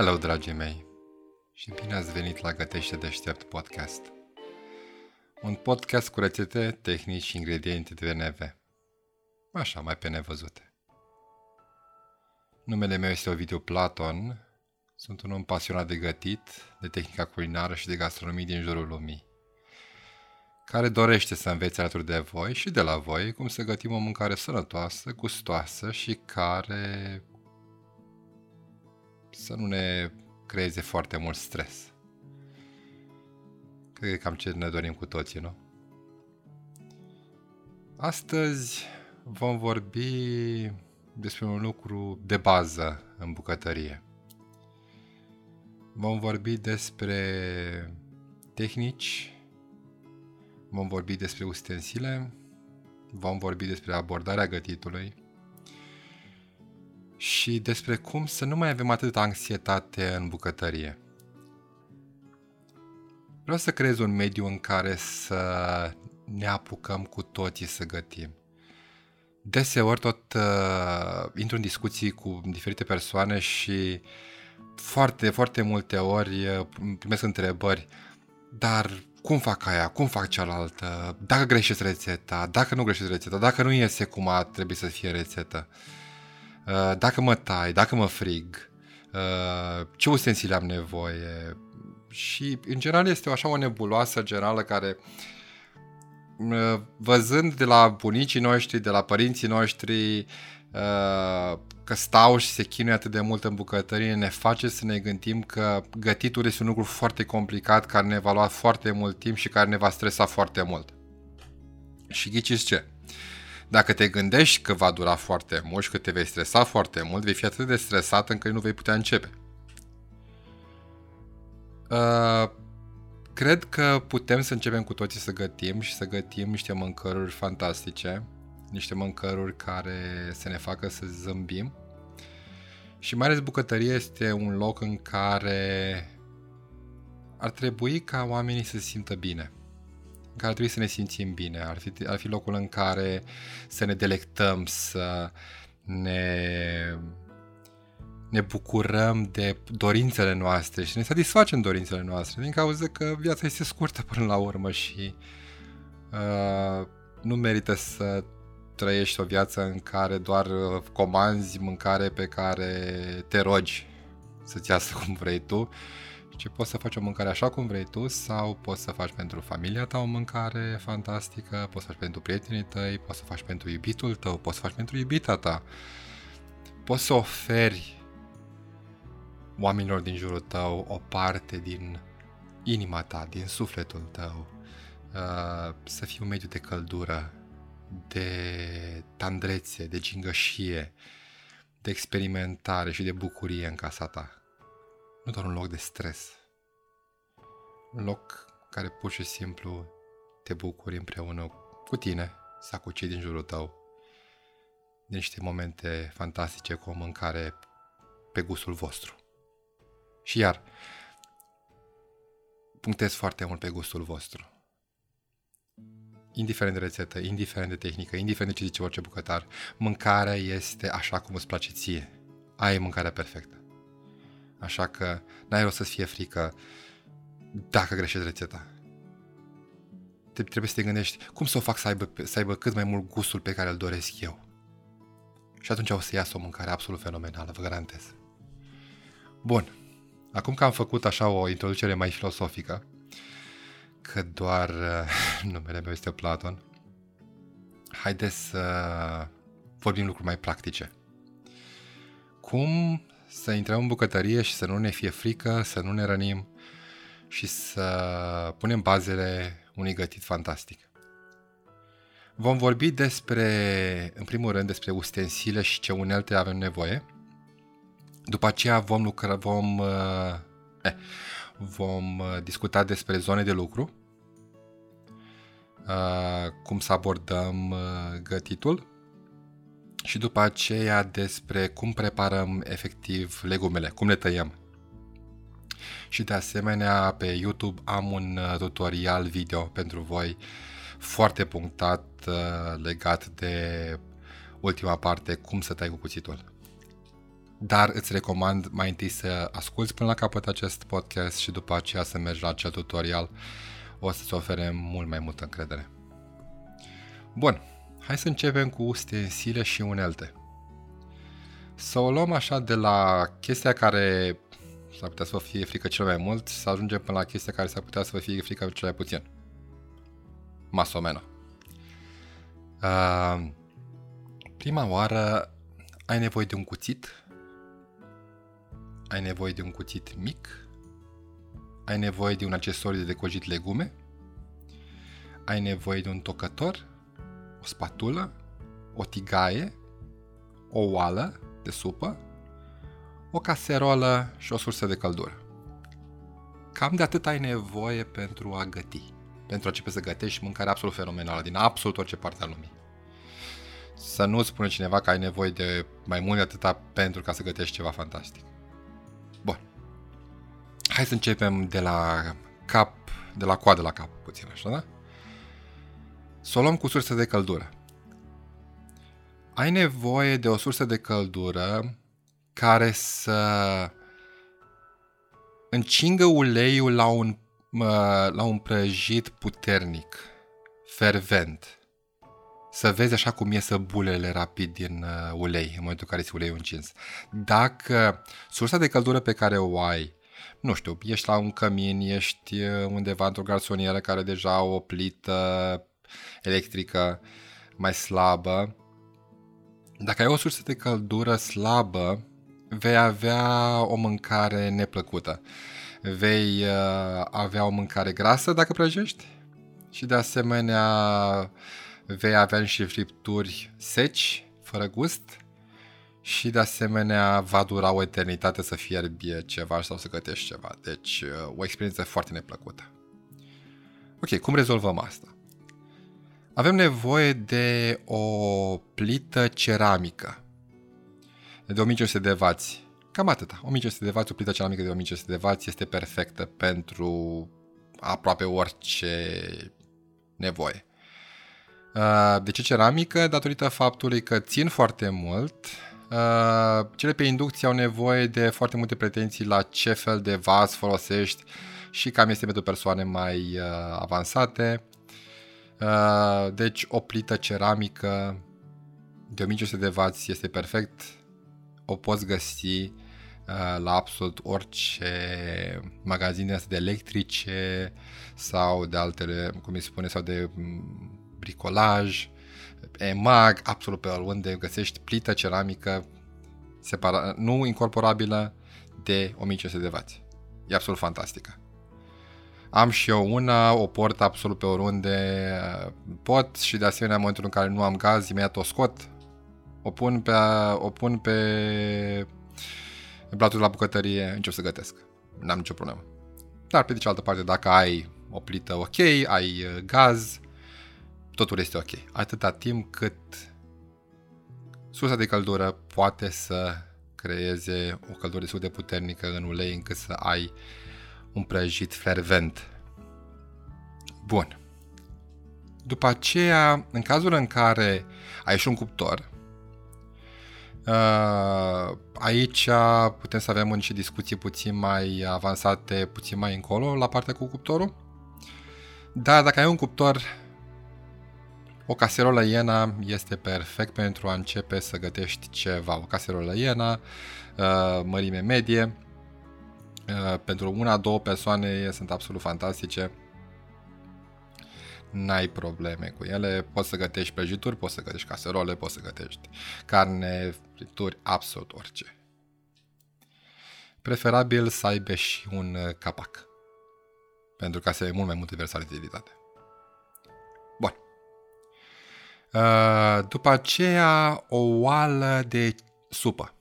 Hello, dragii mei, și bine ați venit la Gătește Deștept podcast. Un podcast cu rețete, tehnici și ingrediente de VNV. Așa, mai pe nevăzute. Numele meu este Ovidiu Platon, sunt un om pasionat de gătit, de tehnica culinară și de gastronomie din jurul lumii, care dorește să învețe alături de voi și de la voi cum să gătim o mâncare sănătoasă, gustoasă și care să nu ne creeze foarte mult stres. Cred că e cam ce ne dorim cu toții, nu? Astăzi vom vorbi despre un lucru de bază în bucătărie. Vom vorbi despre tehnici, vom vorbi despre ustensile, vom vorbi despre abordarea gătitului, și despre cum să nu mai avem atâta anxietate în bucătărie. Vreau să creez un mediu în care să ne apucăm cu toții să gătim. Deseori tot uh, intru în discuții cu diferite persoane și foarte, foarte multe ori uh, primesc întrebări, dar cum fac aia, cum fac cealaltă, dacă greșesc rețeta, dacă nu greșesc rețeta, dacă nu iese cum a trebui să fie rețeta. Uh, Uh, dacă mă tai, dacă mă frig, uh, ce ustensile am nevoie și în general este așa o nebuloasă generală care uh, văzând de la bunicii noștri, de la părinții noștri că stau și se chinuie atât de mult în bucătărie, ne face să ne gândim că gătitul este un lucru foarte complicat, care ne va lua foarte mult timp și care ne va stresa foarte mult. Și ghiciți ce? Dacă te gândești că va dura foarte mult și că te vei stresa foarte mult, vei fi atât de stresat încât nu vei putea începe. Uh, cred că putem să începem cu toții să gătim și să gătim niște mâncăruri fantastice, niște mâncăruri care să ne facă să zâmbim. Și mai ales bucătărie este un loc în care ar trebui ca oamenii să se simtă bine care ar trebui să ne simțim bine, ar fi, ar fi locul în care să ne delectăm, să ne, ne bucurăm de dorințele noastre și ne satisfacem dorințele noastre, din cauza că viața este scurtă până la urmă și uh, nu merită să trăiești o viață în care doar uh, comanzi mâncare pe care te rogi să-ți iasă cum vrei tu ci poți să faci o mâncare așa cum vrei tu sau poți să faci pentru familia ta o mâncare fantastică, poți să faci pentru prietenii tăi, poți să faci pentru iubitul tău, poți să faci pentru iubita ta. Poți să oferi oamenilor din jurul tău o parte din inima ta, din sufletul tău, uh, să fie un mediu de căldură, de tandrețe, de gingășie, de experimentare și de bucurie în casa ta nu doar un loc de stres, un loc care pur și simplu te bucuri împreună cu tine sau cu cei din jurul tău de niște momente fantastice cu o mâncare pe gustul vostru. Și iar, punctez foarte mult pe gustul vostru. Indiferent de rețetă, indiferent de tehnică, indiferent de ce zice orice bucătar, mâncarea este așa cum îți place ție. Aia e mâncarea perfectă. Așa că n-ai rost să-ți fie frică dacă greșești rețeta. Te, trebuie să te gândești cum să o fac să aibă, să aibă cât mai mult gustul pe care îl doresc eu. Și atunci o să iasă o mâncare absolut fenomenală, vă garantez. Bun, acum că am făcut așa o introducere mai filosofică, că doar uh, numele meu este Platon, haideți să vorbim lucruri mai practice. Cum să intrăm în bucătărie și să nu ne fie frică, să nu ne rănim și să punem bazele unui gătit fantastic. Vom vorbi despre, în primul rând, despre ustensile și ce unelte avem nevoie. După aceea vom lucra, vom, uh, eh, vom uh, discuta despre zone de lucru, uh, cum să abordăm gătitul și după aceea despre cum preparăm efectiv legumele, cum le tăiem. Și de asemenea pe YouTube am un uh, tutorial video pentru voi foarte punctat uh, legat de ultima parte, cum să tai cu cuțitul. dar îți recomand mai întâi să asculti până la capăt acest podcast și după aceea să mergi la acel tutorial. O să-ți ofere mult mai multă încredere. Bun, hai să începem cu ustensile și unelte. Să o luăm așa de la chestia care s-ar putea să vă fie frică cel mai mult și să ajungem până la chestia care s-ar putea să vă fie frică cel mai puțin. Masomena. Uh, prima oară ai nevoie de un cuțit, ai nevoie de un cuțit mic, ai nevoie de un accesoriu de decojit legume, ai nevoie de un tocător, o spatulă, o tigaie, o oală de supă, o caserolă și o sursă de căldură. Cam de atât ai nevoie pentru a găti, pentru a începe să gătești mâncare absolut fenomenală din absolut orice parte a lumii. Să nu spune cineva că ai nevoie de mai mult de atâta pentru ca să gătești ceva fantastic. Bun. Hai să începem de la cap, de la coadă la cap, puțin așa, da? Să o luăm cu sursă de căldură. Ai nevoie de o sursă de căldură care să încingă uleiul la un, la un prăjit puternic, fervent. Să vezi așa cum iesă bulele rapid din uh, ulei în momentul în care ți uleiul încins. Dacă sursa de căldură pe care o ai, nu știu, ești la un cămin, ești uh, undeva într-o garsonieră care deja o plită electrică mai slabă, dacă ai o sursă de căldură slabă, vei avea o mâncare neplăcută. Vei uh, avea o mâncare grasă dacă prăjești și de asemenea vei avea niște fripturi seci, fără gust și de asemenea va dura o eternitate să fierbi ceva sau să gătești ceva. Deci uh, o experiență foarte neplăcută. Ok, cum rezolvăm asta? Avem nevoie de o plită ceramică de 1500 de W. Cam atâta. 1500 de W, o plită ceramică de 1500 de W este perfectă pentru aproape orice nevoie. Uh, de ce ceramică? Datorită faptului că țin foarte mult, uh, cele pe inducție au nevoie de foarte multe pretenții la ce fel de vas folosești și cam este pentru persoane mai uh, avansate. Deci o plită ceramică de 1500 de W este perfect o poți găsi uh, la absolut orice magazine de electrice sau de altele, cum îi spune, sau de mm, bricolaj, EMAG, absolut pe oriunde găsești plită ceramică separa, nu incorporabilă de 1500 de W. E absolut fantastică. Am și eu una, o port absolut pe oriunde uh, pot și de asemenea în momentul în care nu am gaz, imediat o scot, o pun pe, o pun pe blatul la bucătărie, încep să gătesc. N-am nicio problemă. Dar pe de cealaltă parte, dacă ai o plită ok, ai uh, gaz, totul este ok. Atâta timp cât sursa de căldură poate să creeze o căldură destul de puternică în ulei încât să ai un prăjit fervent. Bun. După aceea, în cazul în care ai și un cuptor, Uh, aici putem să avem niște discuții puțin mai avansate, puțin mai încolo, la partea cu cuptorul. Dar dacă ai un cuptor, o caserolă iena este perfect pentru a începe să gătești ceva. O caserolă iena, uh, mărime medie, uh, pentru una, două persoane sunt absolut fantastice n-ai probleme cu ele, poți să gătești prăjituri, poți să gătești caserole, poți să gătești carne, frituri, absolut orice. Preferabil să aibă și un uh, capac, pentru ca să ai mult mai multă versatilitate. Bun. Uh, după aceea, o oală de supă.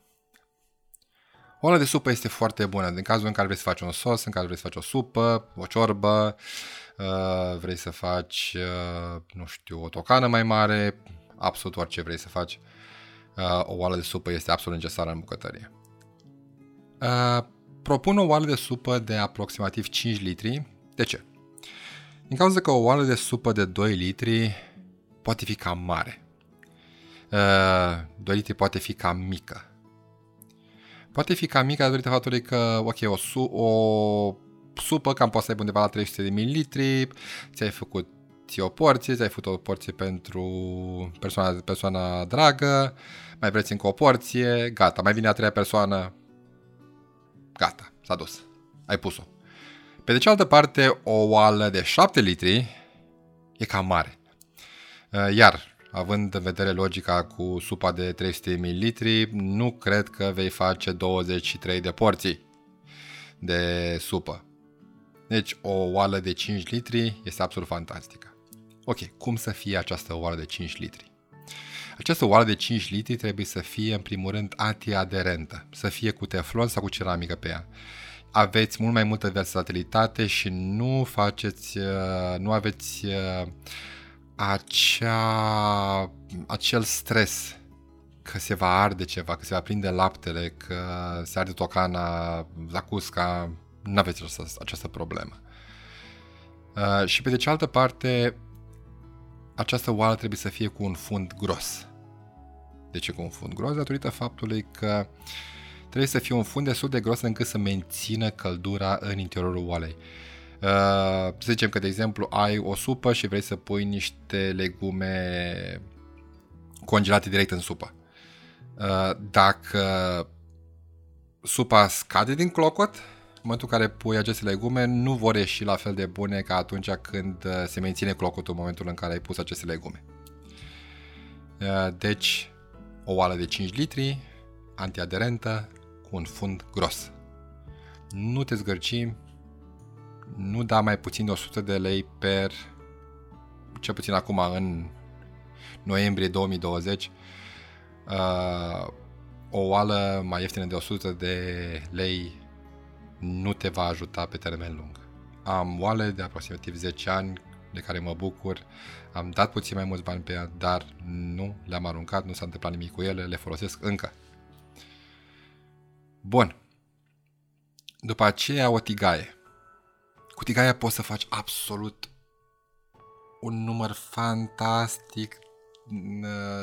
O oală de supă este foarte bună. În cazul în care vrei să faci un sos, în care vrei să faci o supă, o ciorbă, Uh, vrei să faci, uh, nu știu, o tocană mai mare, absolut orice vrei să faci. Uh, o oală de supă este absolut necesară în bucătărie. Propun o oală de supă de aproximativ 5 litri. De ce? Din cauza că o oală de supă de 2 litri poate fi cam mare. 2 litri poate fi cam mică. Poate fi cam mică datorită faptului că, ok, o, su- o supă cam poate să aibă undeva la 300 de mililitri, ți-ai făcut ți o porție, ți-ai făcut o porție pentru persoana, persoana dragă, mai vreți încă o porție, gata, mai vine a treia persoană, gata, s-a dus, ai pus-o. Pe de cealaltă parte, o oală de 7 litri e cam mare. Uh, iar, având în vedere logica cu supa de 300 ml, nu cred că vei face 23 de porții de supă. Deci o oală de 5 litri este absolut fantastică. Ok, cum să fie această oală de 5 litri? Această oală de 5 litri trebuie să fie în primul rând antiaderentă, să fie cu teflon sau cu ceramică pe ea. Aveți mult mai multă versatilitate și nu faceți, uh, nu aveți uh, acea, acel stres că se va arde ceva, că se va prinde laptele, că se arde tocana, zacusca, nu aveți această, această problemă. Uh, și pe de cealaltă parte, această oală trebuie să fie cu un fund gros. De ce cu un fund gros? Datorită faptului că trebuie să fie un fund destul de gros încât să mențină căldura în interiorul oalei. Uh, să zicem că, de exemplu, ai o supă și vrei să pui niște legume congelate direct în supă. Uh, dacă supa scade din clocot, în momentul în care pui aceste legume, nu vor ieși la fel de bune ca atunci când uh, se menține clocotul în momentul în care ai pus aceste legume. Uh, deci, o oală de 5 litri, antiaderentă, cu un fund gros. Nu te zgârci, nu da mai puțin de 100 de lei per, cel puțin acum în noiembrie 2020, uh, o oală mai ieftină de 100 de lei nu te va ajuta pe termen lung. Am oale de aproximativ 10 ani de care mă bucur, am dat puțin mai mulți bani pe ea, dar nu le-am aruncat, nu s-a întâmplat nimic cu ele, le folosesc încă. Bun. După aceea o tigaie. Cu tigaia poți să faci absolut un număr fantastic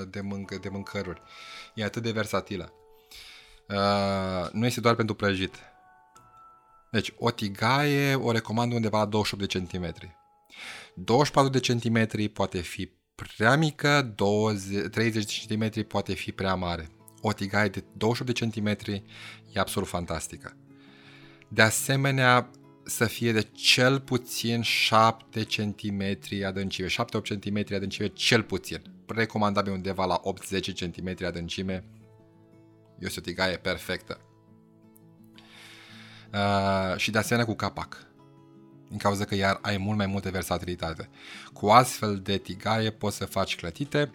de, mâncă, de mâncăruri. E atât de versatilă. Uh, nu este doar pentru prăjit. Deci, o tigaie o recomand undeva la 28 de centimetri. 24 de centimetri poate fi prea mică, 20, 30 de centimetri poate fi prea mare. O tigaie de 28 de centimetri e absolut fantastică. De asemenea, să fie de cel puțin 7 cm adâncime, 7-8 cm adâncime cel puțin. Recomandabil undeva la 8-10 cm adâncime. Este o tigaie perfectă. Uh, și de asemenea cu capac. Din cauza că iar ai mult mai multă versatilitate. Cu astfel de tigaie poți să faci clătite,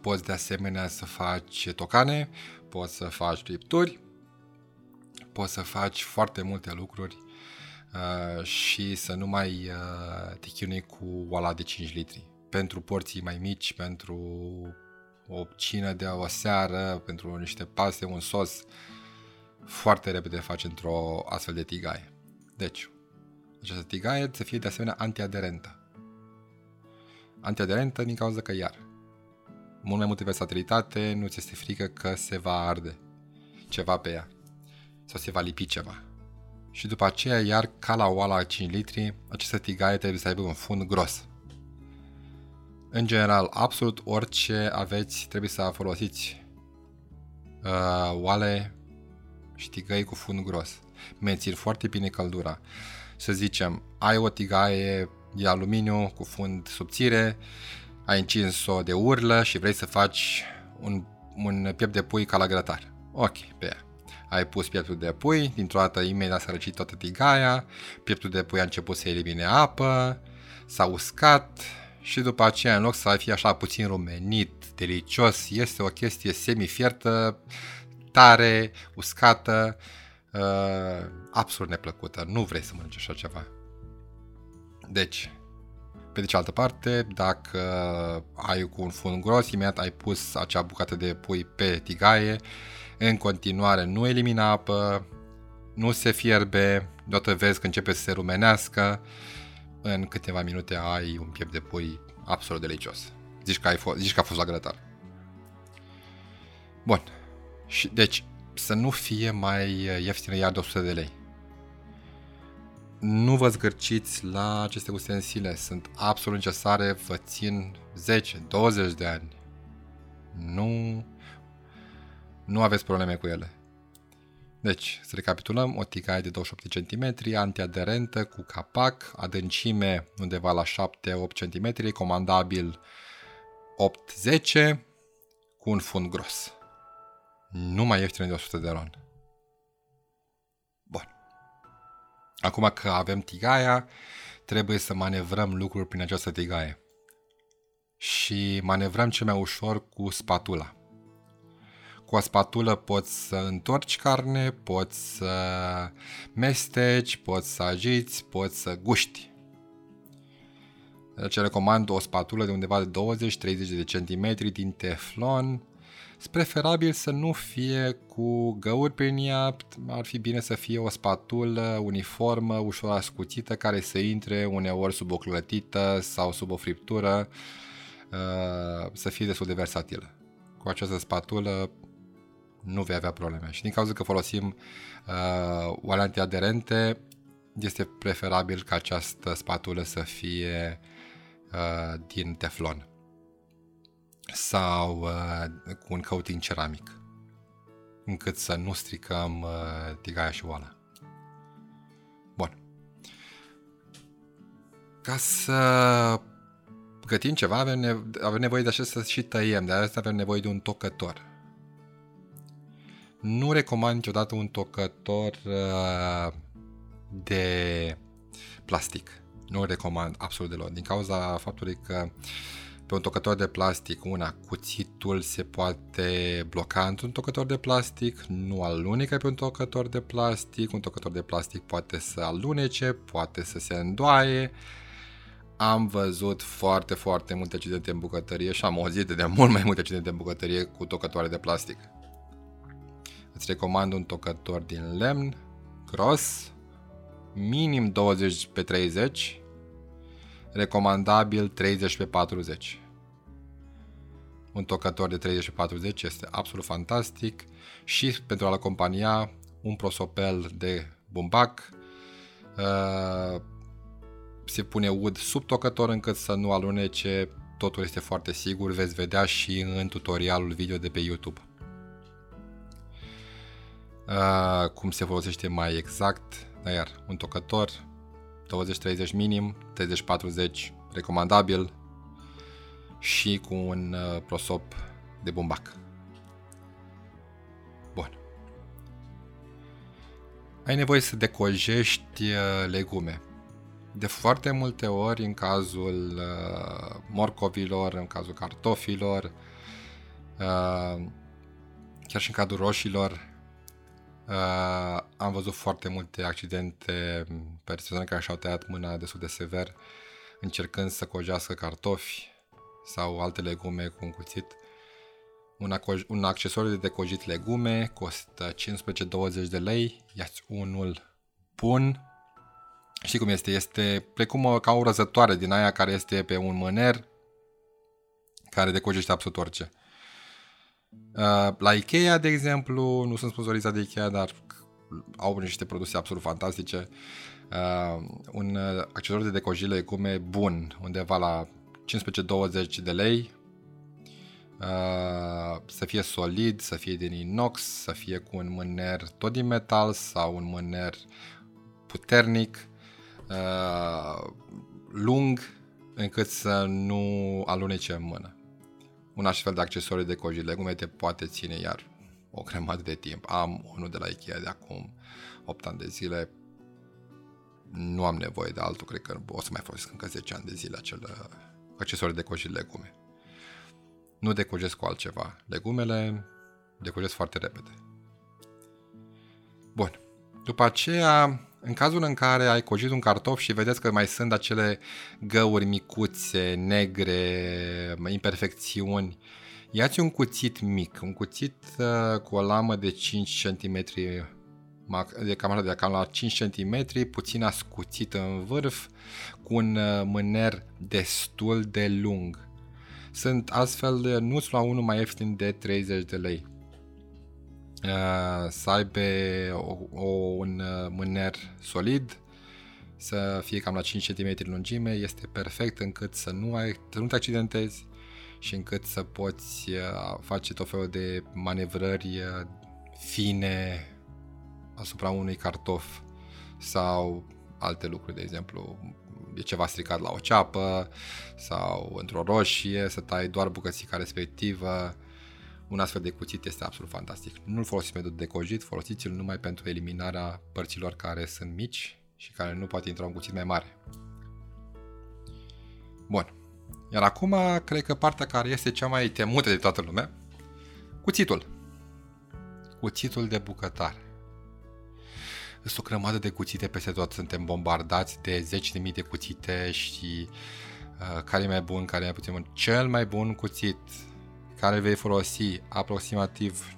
poți de asemenea să faci tocane, poți să faci tripturi, poți să faci foarte multe lucruri uh, și să nu mai uh, te chinui cu oala de 5 litri. Pentru porții mai mici, pentru o cină de o seară, pentru niște paste, un sos, foarte repede faci într-o astfel de tigaie. Deci, această tigaie să fie de asemenea antiaderentă. Antiaderentă din cauza că iar mult mai multă versatilitate, nu ți este frică că se va arde ceva pe ea sau se va lipi ceva. Și după aceea, iar ca la oala 5 litri, această tigaie trebuie să aibă un fund gros. În general, absolut orice aveți trebuie să folosiți uh, oale și tigăi cu fund gros. Mențin foarte bine căldura. Să zicem, ai o tigaie de aluminiu cu fund subțire, ai încins-o de urlă și vrei să faci un, un piept de pui ca la grătar. Ok, pe ea. Ai pus pieptul de pui, dintr-o dată imediat s-a răcit toată tigaia, pieptul de pui a început să elimine apă, s-a uscat și după aceea în loc să fie așa puțin rumenit, delicios, este o chestie semifiertă, tare, uscată, uh, absolut neplăcută. Nu vrei să mănânci așa ceva. Deci, pe de cealaltă parte, dacă ai cu un fund gros, imediat ai pus acea bucată de pui pe tigaie, în continuare nu elimina apă, nu se fierbe, deodată vezi că începe să se rumenească, în câteva minute ai un piept de pui absolut delicios. Zici că, ai fost, zici că a fost la grătar. Bun. Și, deci, să nu fie mai ieftină iar de 100 de lei. Nu vă zgârciți la aceste ustensile, sunt absolut necesare, vă țin 10, 20 de ani. Nu, nu aveți probleme cu ele. Deci, să recapitulăm, o tigaie de 28 cm, antiaderentă, cu capac, adâncime undeva la 7-8 cm, comandabil 8-10, cu un fund gros. Nu mai ieftin de 100 de ron. Bun. Acum că avem tigaia, trebuie să manevrăm lucruri prin această tigaie. Și manevrăm cel mai ușor cu spatula. Cu o spatulă poți să întorci carne, poți să mesteci, poți să agiți, poți să guști. Deci recomand o spatulă de undeva de 20-30 de centimetri din teflon. Preferabil să nu fie cu găuri prin ea, ar fi bine să fie o spatulă uniformă, ușor ascuțită, care să intre uneori sub o clătită sau sub o friptură, uh, să fie destul de versatilă. Cu această spatulă nu vei avea probleme. Și din cauza că folosim uh, oale antiaderente, este preferabil ca această spatulă să fie uh, din teflon sau uh, cu un coating ceramic, încât să nu stricăm uh, tigaia și oala. Bun. Ca să gătim ceva, avem, nevo- avem nevoie de așa să și tăiem, de asta avem nevoie de un tocător. Nu recomand niciodată un tocător uh, de plastic. Nu recomand absolut deloc, din cauza faptului că pe un tocător de plastic, una, cuțitul se poate bloca într-un tocător de plastic, nu alunecă pe un tocător de plastic, un tocător de plastic poate să alunece, poate să se îndoaie. Am văzut foarte, foarte multe accidente în bucătărie și am auzit de mult mai multe accidente în bucătărie cu tocătoare de plastic. Îți recomand un tocător din lemn, gros, minim 20 pe 30, recomandabil 30 pe 40. Un tocător de 30 pe 40 este absolut fantastic și pentru a-l acompania un prosopel de bumbac, uh, se pune ud sub tocător încât să nu alunece, totul este foarte sigur, veți vedea și în tutorialul video de pe YouTube. Uh, cum se folosește mai exact, dar iar un tocător 20-30 minim, 30-40 recomandabil și cu un uh, prosop de bumbac. Bun. Ai nevoie să decojești uh, legume. De foarte multe ori, în cazul uh, morcovilor, în cazul cartofilor, uh, chiar și în cazul roșilor, Uh, am văzut foarte multe accidente, persoane care și-au tăiat mâna destul de sever încercând să cojească cartofi sau alte legume cu un cuțit. Un, aco- un accesoriu de decojit legume costă 15-20 de lei, iați unul bun. Știi cum este? Este precum o, ca o răzătoare din aia care este pe un mâner care decojește absolut orice. Uh, la Ikea, de exemplu, nu sunt sponsorizat de Ikea, dar au niște produse absolut fantastice. Uh, un uh, accesoriu de decojile legume bun, undeva la 15-20 de lei, uh, să fie solid, să fie din inox, să fie cu un mâner tot din metal sau un mâner puternic, uh, lung, încât să nu alunece în mână un astfel de accesoriu de coji legume te poate ține iar o grămadă de timp. Am unul de la Ikea de acum 8 ani de zile. Nu am nevoie de altul, cred că o să mai folosesc încă 10 ani de zile acel uh, accesoriu de coji legume. Nu decogesc cu altceva. Legumele decogesc foarte repede. Bun. După aceea, în cazul în care ai cojit un cartof și vedeți că mai sunt acele găuri micuțe, negre, imperfecțiuni, iați un cuțit mic, un cuțit uh, cu o lamă de 5 cm, de cam, de cam la 5 cm, puțin ascuțit în vârf, cu un uh, mâner destul de lung. Sunt astfel de nuți la unul mai ieftin de 30 de lei. Uh, să aibă o, o, un uh, mâner solid, să fie cam la 5 cm lungime, este perfect încât să nu, ai, să nu te accidentezi și încât să poți uh, face tot felul de manevrări fine asupra unui cartof sau alte lucruri, de exemplu, e ceva stricat la o ceapă sau într-o roșie, să tai doar bucățica respectivă. Un astfel de cuțit este absolut fantastic. Nu-l folosiți pentru decojit, folosiți-l numai pentru eliminarea părților care sunt mici și care nu poate intra un cuțit mai mare. Bun. Iar acum, cred că partea care este cea mai temută de toată lumea, cuțitul. Cuțitul de bucătar. Sunt o grămadă de cuțite peste tot, suntem bombardați de zeci de mii de cuțite și uh, care e mai bun, care e mai puțin bun. Cel mai bun cuțit care vei folosi aproximativ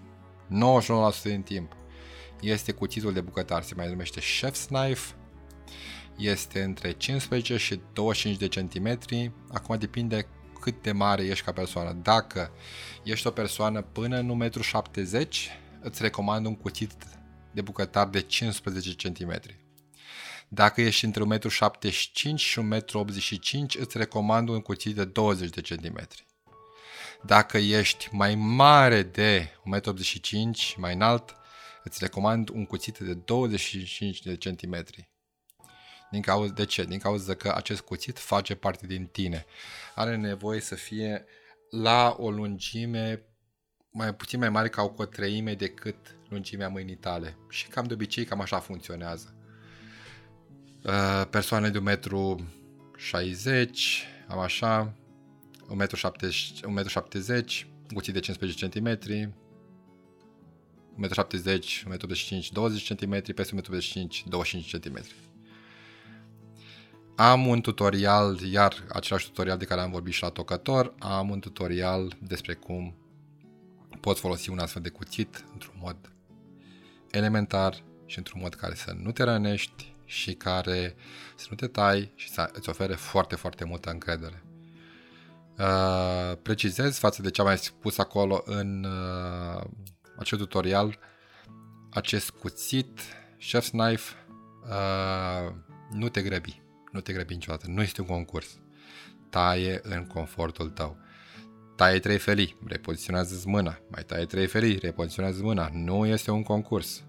99% din timp este cuțitul de bucătar, se mai numește Chef's Knife, este între 15 și 25 de centimetri, acum depinde cât de mare ești ca persoană. Dacă ești o persoană până în 1,70 m, îți recomand un cuțit de bucătar de 15 cm. Dacă ești între 1,75 m și 1,85 m, îți recomand un cuțit de 20 de cm. Dacă ești mai mare de 1,85 m, mai înalt, îți recomand un cuțit de 25 de cm. Din cauza, de ce? Din cauza că acest cuțit face parte din tine. Are nevoie să fie la o lungime mai puțin mai mare ca o treime decât lungimea mâinii tale. Și cam de obicei cam așa funcționează. Uh, persoane de 1,60 m, am așa, 1,70 m, 1,70 m, cuțit de 15 cm, 1,70 m, 1,85 m, 20 cm, peste 1,85 m, 25 cm. Am un tutorial, iar același tutorial de care am vorbit și la tocător, am un tutorial despre cum poți folosi un astfel de cuțit într-un mod elementar și într-un mod care să nu te rănești și care să nu te tai și să îți ofere foarte, foarte multă încredere. Uh, precizez față de ce am mai spus acolo în uh, acel tutorial, acest cuțit, chef's knife, uh, nu te grăbi, nu te grăbi niciodată, nu este un concurs, taie în confortul tău taie trei felii, repoziționează mâna, mai taie trei felii, repoziționează mâna. Nu este un concurs.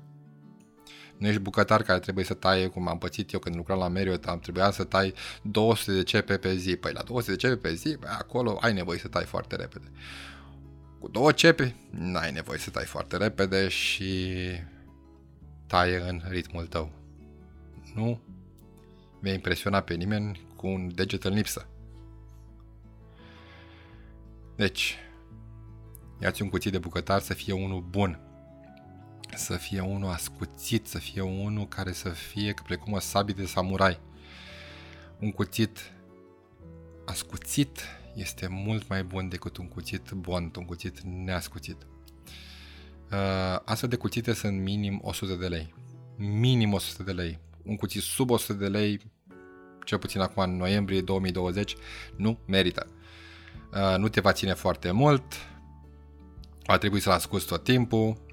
Nu ești bucătar care trebuie să taie, cum am pățit eu când lucram la Marriott, am trebuia să tai 200 de cepe pe zi. Păi la 200 de cepe pe zi, bă, acolo ai nevoie să tai foarte repede. Cu două cepe, n-ai nevoie să tai foarte repede și taie în ritmul tău. Nu vei impresiona pe nimeni cu un deget în lipsă. Deci, ia-ți un cuțit de bucătar să fie unul bun, să fie unul ascuțit, să fie unul care să fie precum o sabie de samurai. Un cuțit ascuțit este mult mai bun decât un cuțit bont, un cuțit neascuțit. Uh, astfel de cuțite sunt minim 100 de lei. Minim 100 de lei. Un cuțit sub 100 de lei, cel puțin acum în noiembrie 2020, nu merită. Uh, nu te va ține foarte mult, va trebui să-l asculti tot timpul, mm,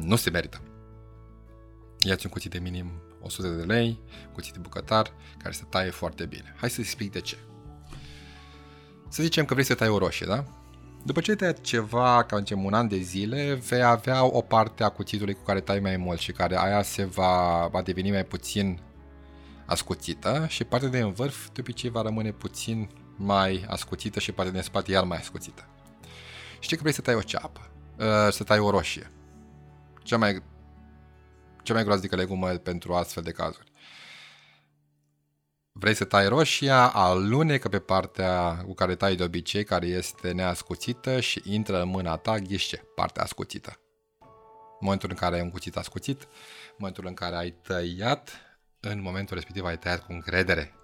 nu se merită. Ia-ți un cuțit de minim 100 de lei, cuțit de bucătar, care să taie foarte bine. Hai să explic de ce. Să zicem că vrei să tai o roșie, da? După ce tai ceva, ca în un an de zile, vei avea o parte a cuțitului cu care tai mai mult și care aia se va, va deveni mai puțin ascuțită și partea de în vârf de obicei va rămâne puțin mai ascuțită și partea din spate iar mai ascuțită. Știi că vrei să tai o ceapă, uh, să tai o roșie. Cea mai, cea mai groaznică legumă pentru astfel de cazuri. Vrei să tai roșia, alunecă pe partea cu care tai de obicei, care este neascuțită și intră în mâna ta, ghiște, partea ascuțită. În momentul în care ai un cuțit ascuțit, în momentul în care ai tăiat, în momentul respectiv ai tăiat cu încredere,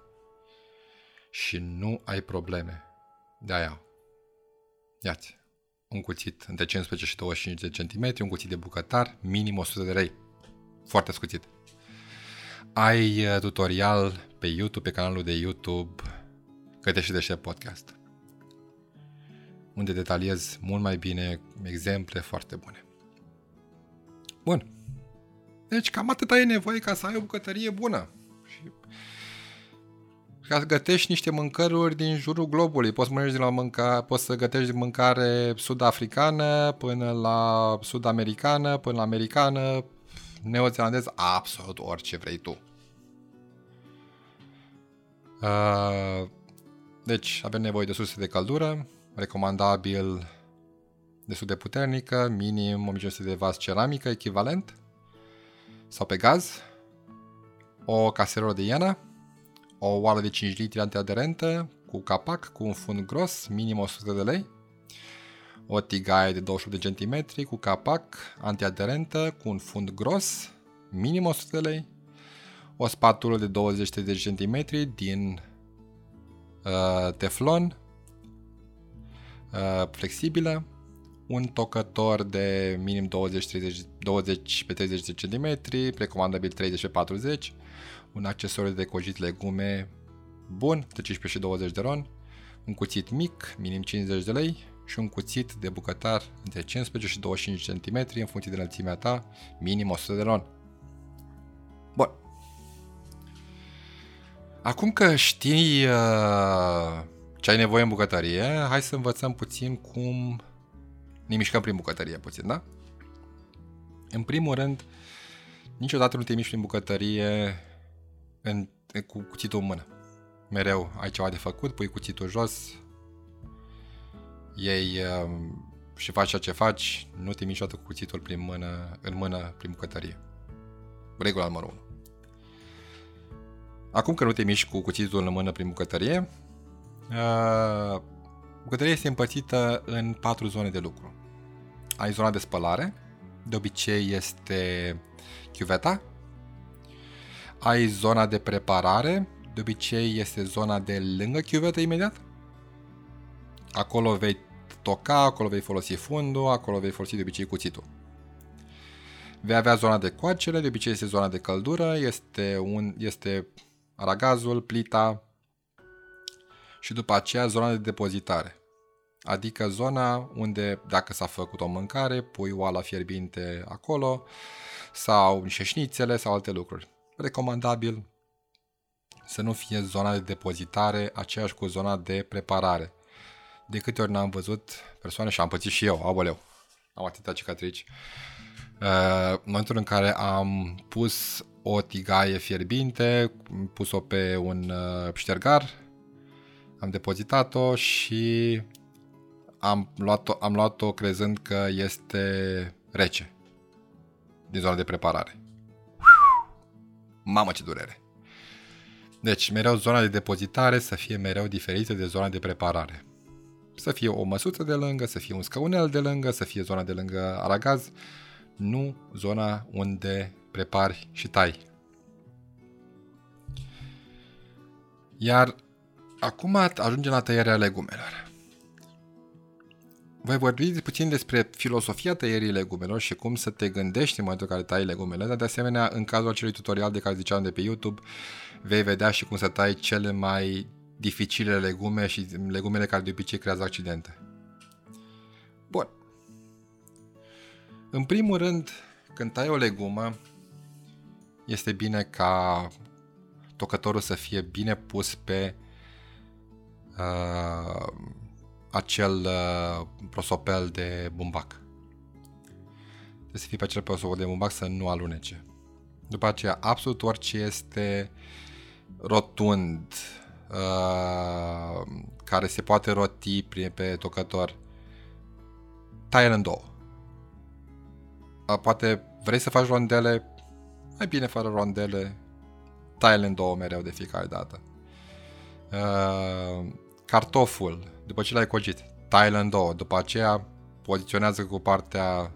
și nu ai probleme. De aia, iați un cuțit între 15 și 25 de centimetri, un cuțit de bucătar, minim 100 de lei. Foarte scuțit. Ai uh, tutorial pe YouTube, pe canalul de YouTube Căte și Deștept Podcast, unde detaliez mult mai bine exemple foarte bune. Bun. Deci cam atâta e nevoie ca să ai o bucătărie bună. Și ca să gătești niște mâncăruri din jurul globului. Poți, mănânci de la mânca, poți să gătești mâncare sud-africană până la sud-americană, până la americană, neozelandeză, absolut orice vrei tu. Uh, deci avem nevoie de surse de căldură, recomandabil destul de puternică, minim 1500 de vas ceramică echivalent sau pe gaz, o caserolă de iană, o oală de 5 litri antiaderentă cu capac, cu un fund gros, minim 100 de lei, o tigaie de 28 de cm cu capac antiaderentă cu un fund gros, minim 100 de lei, o spatulă de 20 de cm din uh, teflon uh, flexibilă, un tocător de minim 20, 30, 20 pe 30 de cm, recomandabil 30 pe 40, un accesoriu de cojit legume bun, de 15 și 20 de ron, un cuțit mic, minim 50 de lei, și un cuțit de bucătar între 15 și 25 cm în funcție de înălțimea ta, minim 100 de ron. Bun. Acum că știi uh, ce ai nevoie în bucătărie, hai să învățăm puțin cum ne mișcăm prin bucătărie puțin, da? În primul rând, niciodată nu te miști prin bucătărie în, cu cuțitul în mână. Mereu ai ceva de făcut, pui cuțitul jos, ei uh, și faci ceea ce faci, nu te miști cu cuțitul prin mână, în mână prin bucătărie. Regula numărul 1. Acum că nu te miști cu cuțitul în mână prin bucătărie, uh, bucătăria este împărțită în patru zone de lucru. Ai zona de spălare, de obicei este chiuveta. Ai zona de preparare, de obicei este zona de lângă chiuvetă imediat. Acolo vei toca, acolo vei folosi fundul, acolo vei folosi de obicei cuțitul. Vei avea zona de coacere, de obicei este zona de căldură, este, un, este aragazul, plita și după aceea zona de depozitare. Adică zona unde, dacă s-a făcut o mâncare, pui oala fierbinte acolo sau niște șnițele sau alte lucruri. Recomandabil să nu fie zona de depozitare aceeași cu zona de preparare de câte ori n-am văzut persoane și am pățit și eu, aboleu, am atâtea cicatrici. Uh, în momentul în care am pus o tigaie fierbinte, pus-o pe un uh, ștergar, am depozitat-o și am luat-o, am luat-o crezând că este rece din zona de preparare. Mamă ce durere! Deci, mereu zona de depozitare să fie mereu diferită de zona de preparare să fie o măsuță de lângă, să fie un scaunel de lângă, să fie zona de lângă aragaz, nu zona unde prepari și tai. Iar acum ajungem la tăierea legumelor. Voi vorbi puțin despre filosofia tăierii legumelor și cum să te gândești în momentul în care tai legumele, dar de asemenea, în cazul acelui tutorial de care ziceam de pe YouTube, vei vedea și cum să tai cele mai dificile legume și legumele care de obicei creează accidente. Bun. În primul rând, când tai o legumă, este bine ca tocătorul să fie bine pus pe uh, acel uh, prosopel de bumbac. Trebuie să fie pe acel prosopel de bumbac să nu alunece. După aceea, absolut orice este rotund, Uh, care se poate roti pe tocător, tai în două. Uh, poate vrei să faci rondele, mai bine fără rondele, tai în două mereu de fiecare dată. Uh, cartoful, după ce l-ai cogit, tai în două, după aceea poziționează cu partea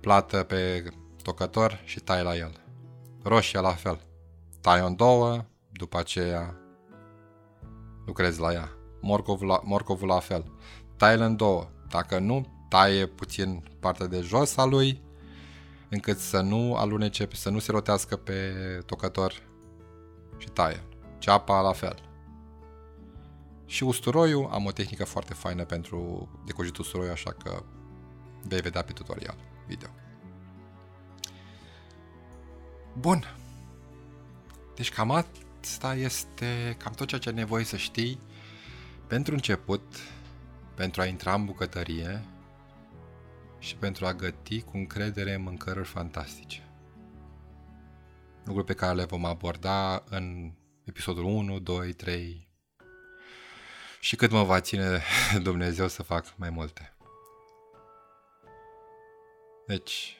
plată pe tocător și tai la el. Roșia la fel. Tai în două, după aceea lucrezi la ea. Morcovul la, morcovul la fel. Tai în două. Dacă nu, taie puțin partea de jos a lui, încât să nu alunece, să nu se rotească pe tocător și taie. Ceapa la fel. Și usturoiul, am o tehnică foarte faină pentru decojit usturoiul, așa că vei vedea pe tutorial video. Bun. Deci cam asta este cam tot ceea ce ai nevoie să știi pentru început, pentru a intra în bucătărie și pentru a găti cu încredere mâncăruri fantastice. Lucruri pe care le vom aborda în episodul 1, 2, 3 și cât mă va ține Dumnezeu să fac mai multe. Deci,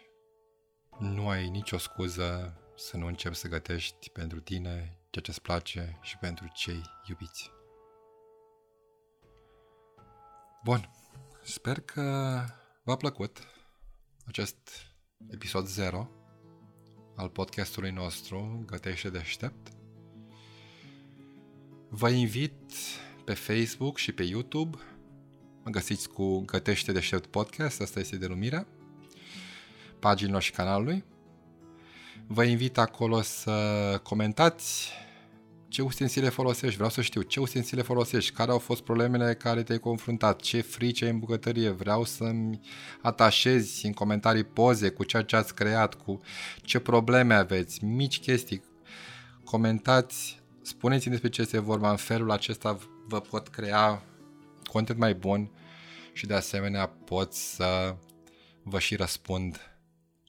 nu ai nicio scuză să nu începi să gătești pentru tine ceea ce îți place și pentru cei iubiți. Bun, sper că v-a plăcut acest episod 0 al podcastului nostru Gătește Deștept. Vă invit pe Facebook și pe YouTube. Mă găsiți cu Gătește Deștept Podcast, asta este denumirea paginilor și canalului. Vă invit acolo să comentați ce ustensile folosești, vreau să știu ce ustensile folosești, care au fost problemele care te-ai confruntat, ce frici ai în bucătărie, vreau să-mi atașezi în comentarii poze cu ceea ce ați creat, cu ce probleme aveți, mici chestii, comentați, spuneți-mi despre ce este vorba, în felul acesta vă pot crea content mai bun și de asemenea pot să vă și răspund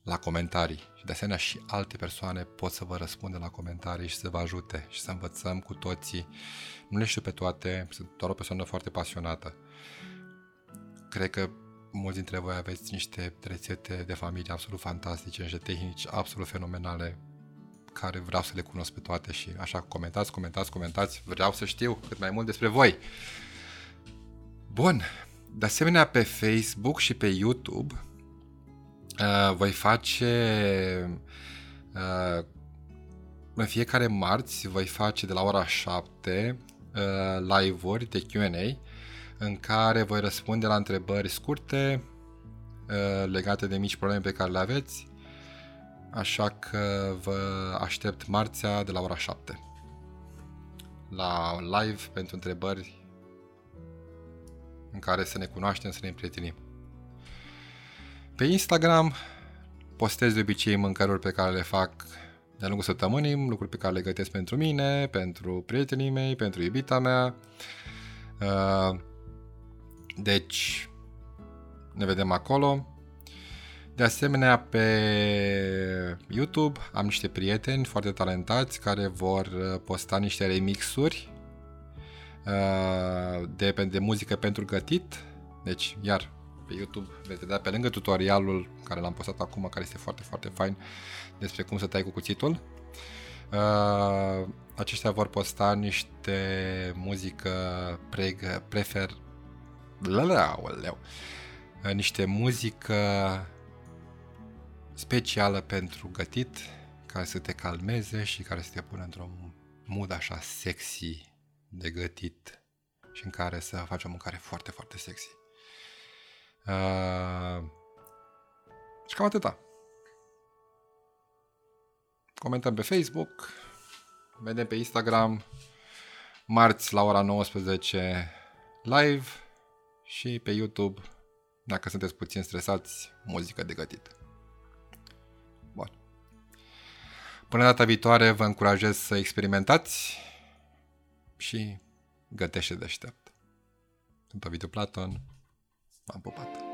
la comentarii. Și de asemenea și alte persoane pot să vă răspundă la comentarii și să vă ajute și să învățăm cu toții. Nu le știu pe toate, sunt doar o persoană foarte pasionată. Cred că mulți dintre voi aveți niște rețete de familie absolut fantastice, niște tehnici absolut fenomenale care vreau să le cunosc pe toate și așa comentați, comentați, comentați, vreau să știu cât mai mult despre voi. Bun, de asemenea pe Facebook și pe YouTube Uh, voi face uh, în fiecare marți voi face de la ora 7 uh, live-uri de Q&A în care voi răspunde la întrebări scurte uh, legate de mici probleme pe care le aveți. Așa că vă aștept marțea de la ora 7 la live pentru întrebări în care să ne cunoaștem, să ne împrietenim. Pe Instagram postez de obicei mâncăruri pe care le fac de-a lungul săptămânii, lucruri pe care le gătesc pentru mine, pentru prietenii mei, pentru iubita mea. Uh, deci, ne vedem acolo. De asemenea, pe YouTube am niște prieteni foarte talentați care vor uh, posta niște remixuri uh, de, de muzică pentru gătit. Deci, iar pe YouTube veți vedea pe lângă tutorialul care l-am postat acum, care este foarte, foarte fain despre cum să tai cu cuțitul. Uh, aceștia vor posta niște muzică preg- prefer... Lălăaoleu. Uh, niște muzică specială pentru gătit, care să te calmeze și care să te pună într-un mood așa sexy de gătit și în care să faci o mâncare foarte, foarte sexy. Uh, și cam atâta. Comentăm pe Facebook, vedem pe Instagram, marți la ora 19 live și pe YouTube, dacă sunteți puțin stresați, muzică de gătit. Până data viitoare vă încurajez să experimentați și gătește deștept. Sunt Ovidiu Platon, M-am pupat.